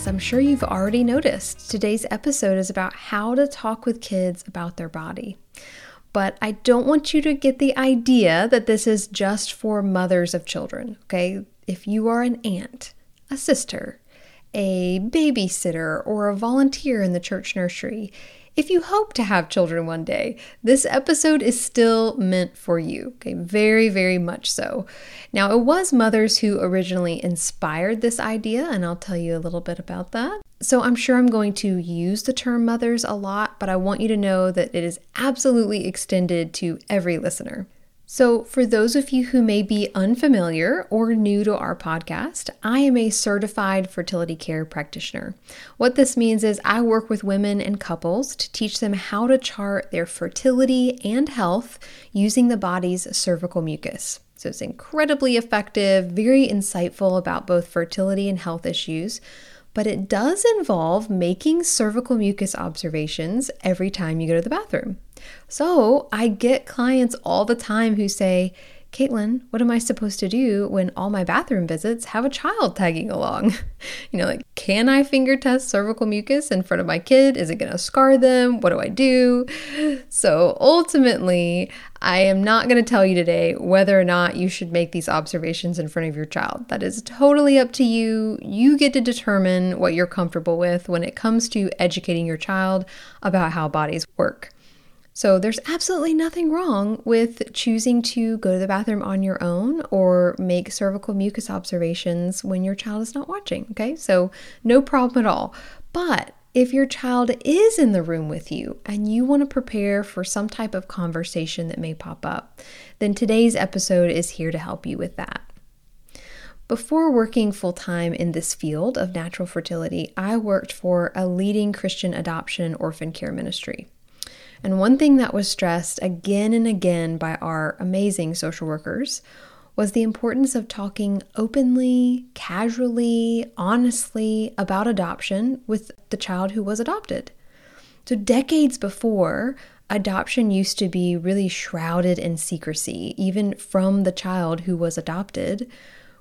As I'm sure you've already noticed, today's episode is about how to talk with kids about their body. But I don't want you to get the idea that this is just for mothers of children, okay? If you are an aunt, a sister, a babysitter, or a volunteer in the church nursery, if you hope to have children one day, this episode is still meant for you. Okay, very, very much so. Now, it was mothers who originally inspired this idea, and I'll tell you a little bit about that. So, I'm sure I'm going to use the term mothers a lot, but I want you to know that it is absolutely extended to every listener. So, for those of you who may be unfamiliar or new to our podcast, I am a certified fertility care practitioner. What this means is I work with women and couples to teach them how to chart their fertility and health using the body's cervical mucus. So, it's incredibly effective, very insightful about both fertility and health issues but it does involve making cervical mucus observations every time you go to the bathroom. So I get clients all the time who say, Caitlin, what am I supposed to do when all my bathroom visits have a child tagging along? you know, like, can I finger test cervical mucus in front of my kid? Is it going to scar them? What do I do? So ultimately, I am not going to tell you today whether or not you should make these observations in front of your child. That is totally up to you. You get to determine what you're comfortable with when it comes to educating your child about how bodies work. So there's absolutely nothing wrong with choosing to go to the bathroom on your own or make cervical mucus observations when your child is not watching. Okay, so no problem at all. But if your child is in the room with you and you want to prepare for some type of conversation that may pop up, then today's episode is here to help you with that. Before working full time in this field of natural fertility, I worked for a leading Christian adoption orphan care ministry. And one thing that was stressed again and again by our amazing social workers was the importance of talking openly, casually, honestly about adoption with the child who was adopted. So, decades before, adoption used to be really shrouded in secrecy, even from the child who was adopted,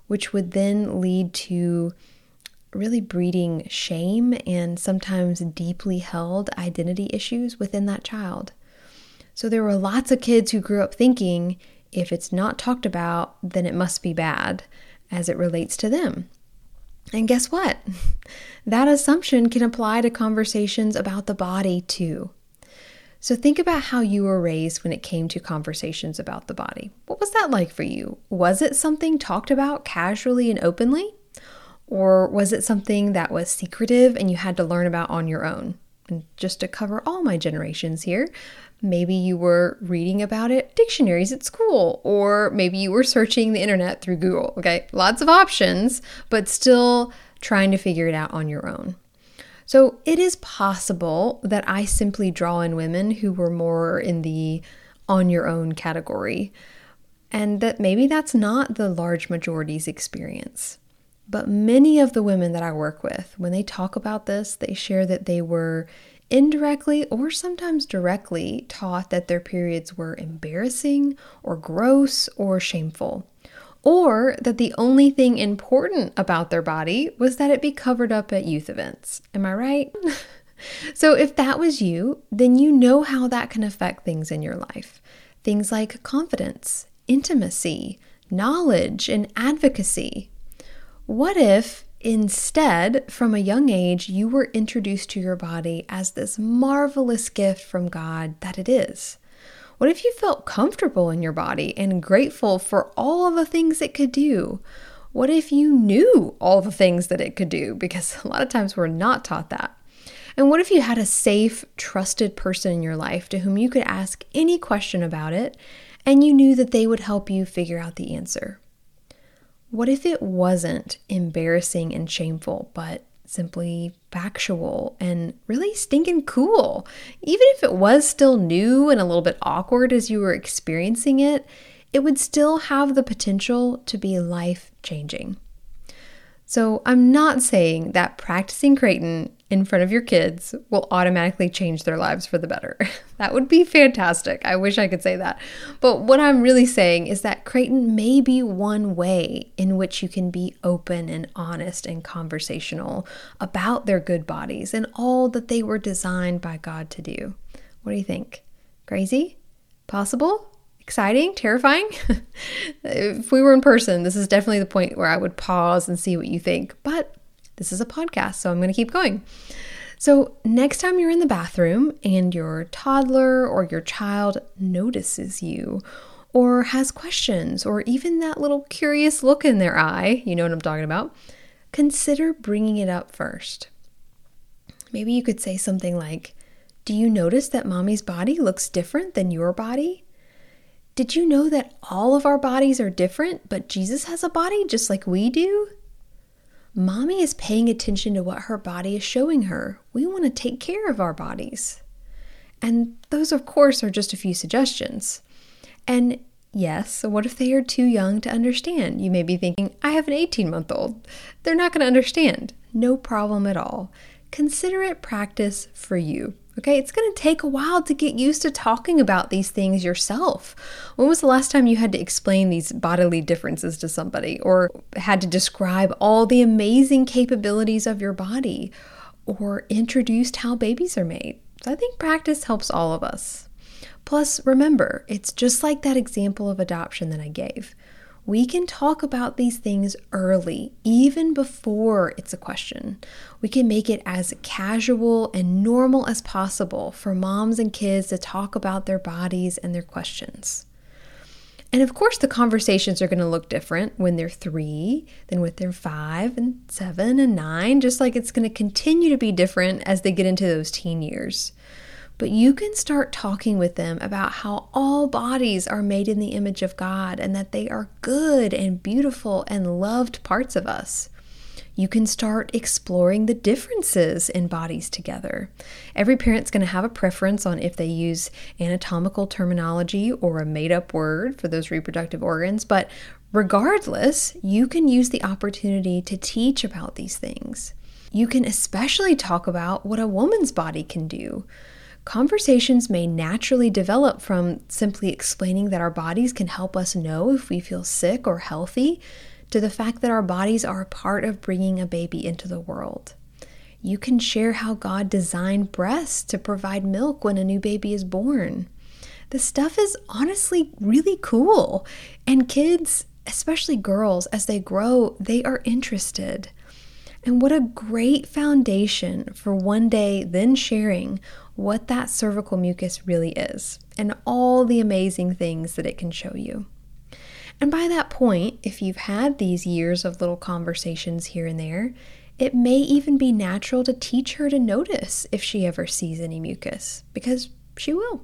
which would then lead to really breeding shame and sometimes deeply held identity issues within that child. So there were lots of kids who grew up thinking if it's not talked about, then it must be bad as it relates to them. And guess what? That assumption can apply to conversations about the body too. So think about how you were raised when it came to conversations about the body. What was that like for you? Was it something talked about casually and openly? Or was it something that was secretive and you had to learn about on your own? And just to cover all my generations here, maybe you were reading about it dictionaries at school, or maybe you were searching the internet through Google. Okay, lots of options, but still trying to figure it out on your own. So it is possible that I simply draw in women who were more in the on your own category, and that maybe that's not the large majority's experience. But many of the women that I work with, when they talk about this, they share that they were indirectly or sometimes directly taught that their periods were embarrassing or gross or shameful. Or that the only thing important about their body was that it be covered up at youth events. Am I right? so, if that was you, then you know how that can affect things in your life. Things like confidence, intimacy, knowledge, and advocacy. What if instead, from a young age, you were introduced to your body as this marvelous gift from God that it is? What if you felt comfortable in your body and grateful for all the things it could do? What if you knew all the things that it could do? Because a lot of times we're not taught that. And what if you had a safe, trusted person in your life to whom you could ask any question about it and you knew that they would help you figure out the answer? What if it wasn't embarrassing and shameful, but simply factual and really stinking cool. Even if it was still new and a little bit awkward as you were experiencing it, it would still have the potential to be life changing. So, I'm not saying that practicing Creighton in front of your kids will automatically change their lives for the better. that would be fantastic. I wish I could say that. But what I'm really saying is that Creighton may be one way in which you can be open and honest and conversational about their good bodies and all that they were designed by God to do. What do you think? Crazy? Possible? Exciting, terrifying. if we were in person, this is definitely the point where I would pause and see what you think. But this is a podcast, so I'm going to keep going. So, next time you're in the bathroom and your toddler or your child notices you or has questions or even that little curious look in their eye, you know what I'm talking about, consider bringing it up first. Maybe you could say something like, Do you notice that mommy's body looks different than your body? Did you know that all of our bodies are different, but Jesus has a body just like we do? Mommy is paying attention to what her body is showing her. We want to take care of our bodies. And those, of course, are just a few suggestions. And yes, what if they are too young to understand? You may be thinking, I have an 18 month old. They're not going to understand. No problem at all. Consider it practice for you. Okay, it's going to take a while to get used to talking about these things yourself. When was the last time you had to explain these bodily differences to somebody or had to describe all the amazing capabilities of your body or introduced how babies are made? So I think practice helps all of us. Plus, remember, it's just like that example of adoption that I gave we can talk about these things early, even before it's a question. We can make it as casual and normal as possible for moms and kids to talk about their bodies and their questions. And of course, the conversations are going to look different when they're three than when they're five and seven and nine, just like it's going to continue to be different as they get into those teen years but you can start talking with them about how all bodies are made in the image of God and that they are good and beautiful and loved parts of us. You can start exploring the differences in bodies together. Every parent's going to have a preference on if they use anatomical terminology or a made up word for those reproductive organs, but regardless, you can use the opportunity to teach about these things. You can especially talk about what a woman's body can do conversations may naturally develop from simply explaining that our bodies can help us know if we feel sick or healthy to the fact that our bodies are a part of bringing a baby into the world. You can share how God designed breasts to provide milk when a new baby is born. The stuff is honestly really cool, and kids, especially girls, as they grow, they are interested. And what a great foundation for one day then sharing what that cervical mucus really is and all the amazing things that it can show you. And by that point, if you've had these years of little conversations here and there, it may even be natural to teach her to notice if she ever sees any mucus, because she will.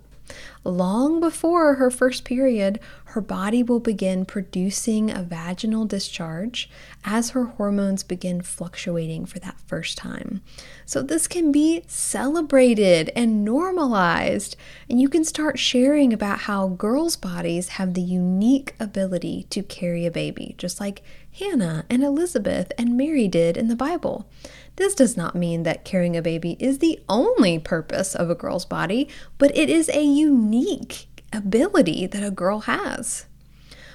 Long before her first period, her body will begin producing a vaginal discharge as her hormones begin fluctuating for that first time. So, this can be celebrated and normalized, and you can start sharing about how girls' bodies have the unique ability to carry a baby, just like Hannah and Elizabeth and Mary did in the Bible. This does not mean that carrying a baby is the only purpose of a girl's body, but it is a unique ability that a girl has.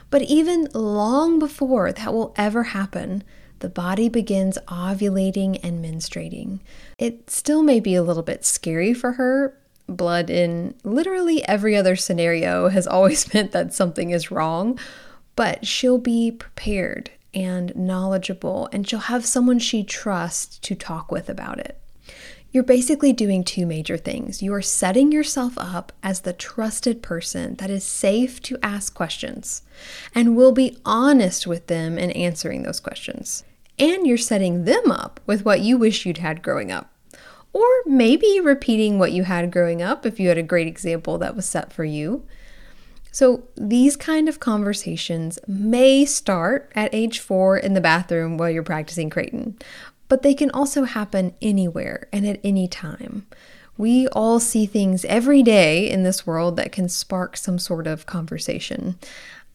But even long before that will ever happen, the body begins ovulating and menstruating. It still may be a little bit scary for her. Blood in literally every other scenario has always meant that something is wrong, but she'll be prepared and knowledgeable, and she'll have someone she trusts to talk with about it. You're basically doing two major things. You are setting yourself up as the trusted person that is safe to ask questions and will be honest with them in answering those questions. And you're setting them up with what you wish you'd had growing up. Or maybe repeating what you had growing up if you had a great example that was set for you. So, these kind of conversations may start at age four in the bathroom while you're practicing Creighton, but they can also happen anywhere and at any time. We all see things every day in this world that can spark some sort of conversation.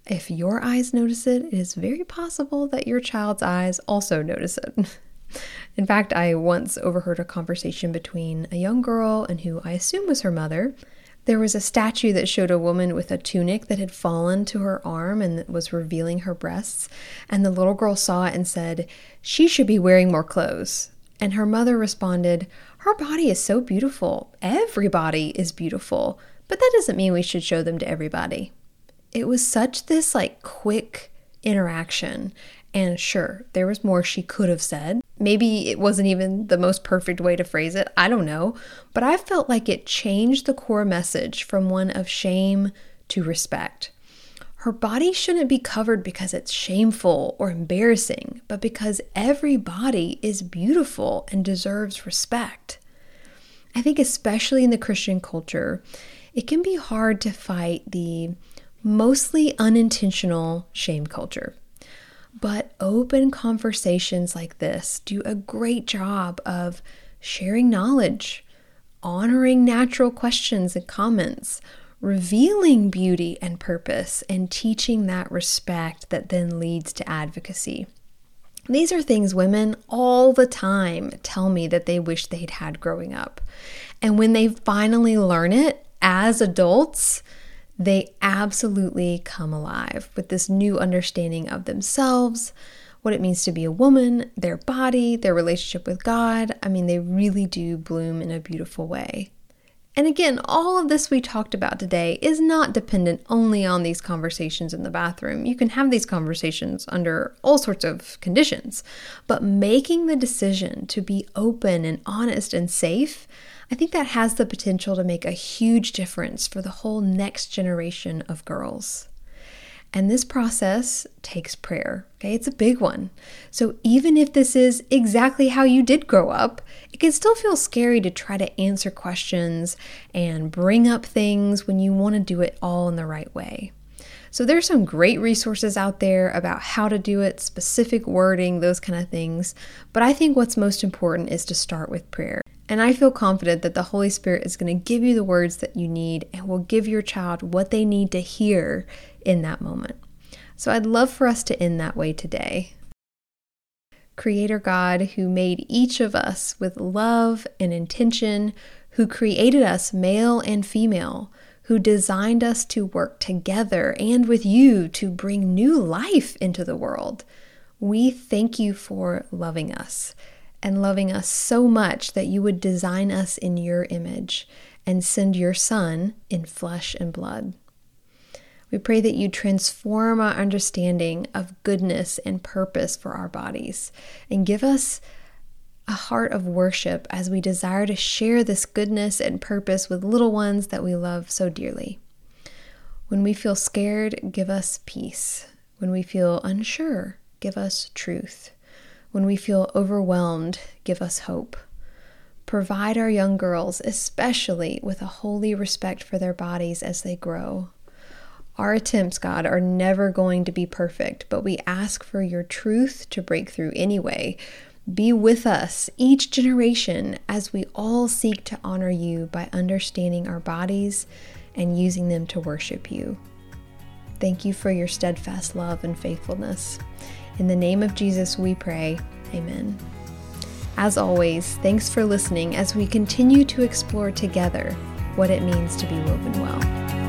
If your eyes notice it, it is very possible that your child's eyes also notice it. In fact, I once overheard a conversation between a young girl and who I assume was her mother. There was a statue that showed a woman with a tunic that had fallen to her arm and was revealing her breasts. And the little girl saw it and said, She should be wearing more clothes. And her mother responded, Her body is so beautiful. Everybody is beautiful. But that doesn't mean we should show them to everybody. It was such this like quick interaction. And sure, there was more she could have said. Maybe it wasn't even the most perfect way to phrase it. I don't know. But I felt like it changed the core message from one of shame to respect. Her body shouldn't be covered because it's shameful or embarrassing, but because every body is beautiful and deserves respect. I think, especially in the Christian culture, it can be hard to fight the mostly unintentional shame culture. But open conversations like this do a great job of sharing knowledge, honoring natural questions and comments, revealing beauty and purpose, and teaching that respect that then leads to advocacy. These are things women all the time tell me that they wish they'd had growing up. And when they finally learn it as adults, they absolutely come alive with this new understanding of themselves, what it means to be a woman, their body, their relationship with God. I mean, they really do bloom in a beautiful way. And again, all of this we talked about today is not dependent only on these conversations in the bathroom. You can have these conversations under all sorts of conditions, but making the decision to be open and honest and safe I think that has the potential to make a huge difference for the whole next generation of girls. And this process takes prayer. Okay, it's a big one. So even if this is exactly how you did grow up, it can still feel scary to try to answer questions and bring up things when you want to do it all in the right way. So there's some great resources out there about how to do it, specific wording, those kind of things. But I think what's most important is to start with prayer. And I feel confident that the Holy Spirit is going to give you the words that you need and will give your child what they need to hear in that moment. So I'd love for us to end that way today. Creator God, who made each of us with love and intention, who created us male and female, who designed us to work together and with you to bring new life into the world. We thank you for loving us and loving us so much that you would design us in your image and send your Son in flesh and blood. We pray that you transform our understanding of goodness and purpose for our bodies and give us a heart of worship as we desire to share this goodness and purpose with little ones that we love so dearly. When we feel scared, give us peace. When we feel unsure, give us truth. When we feel overwhelmed, give us hope. Provide our young girls, especially with a holy respect for their bodies as they grow. Our attempts, God, are never going to be perfect, but we ask for your truth to break through anyway. Be with us each generation as we all seek to honor you by understanding our bodies and using them to worship you. Thank you for your steadfast love and faithfulness. In the name of Jesus, we pray. Amen. As always, thanks for listening as we continue to explore together what it means to be woven well.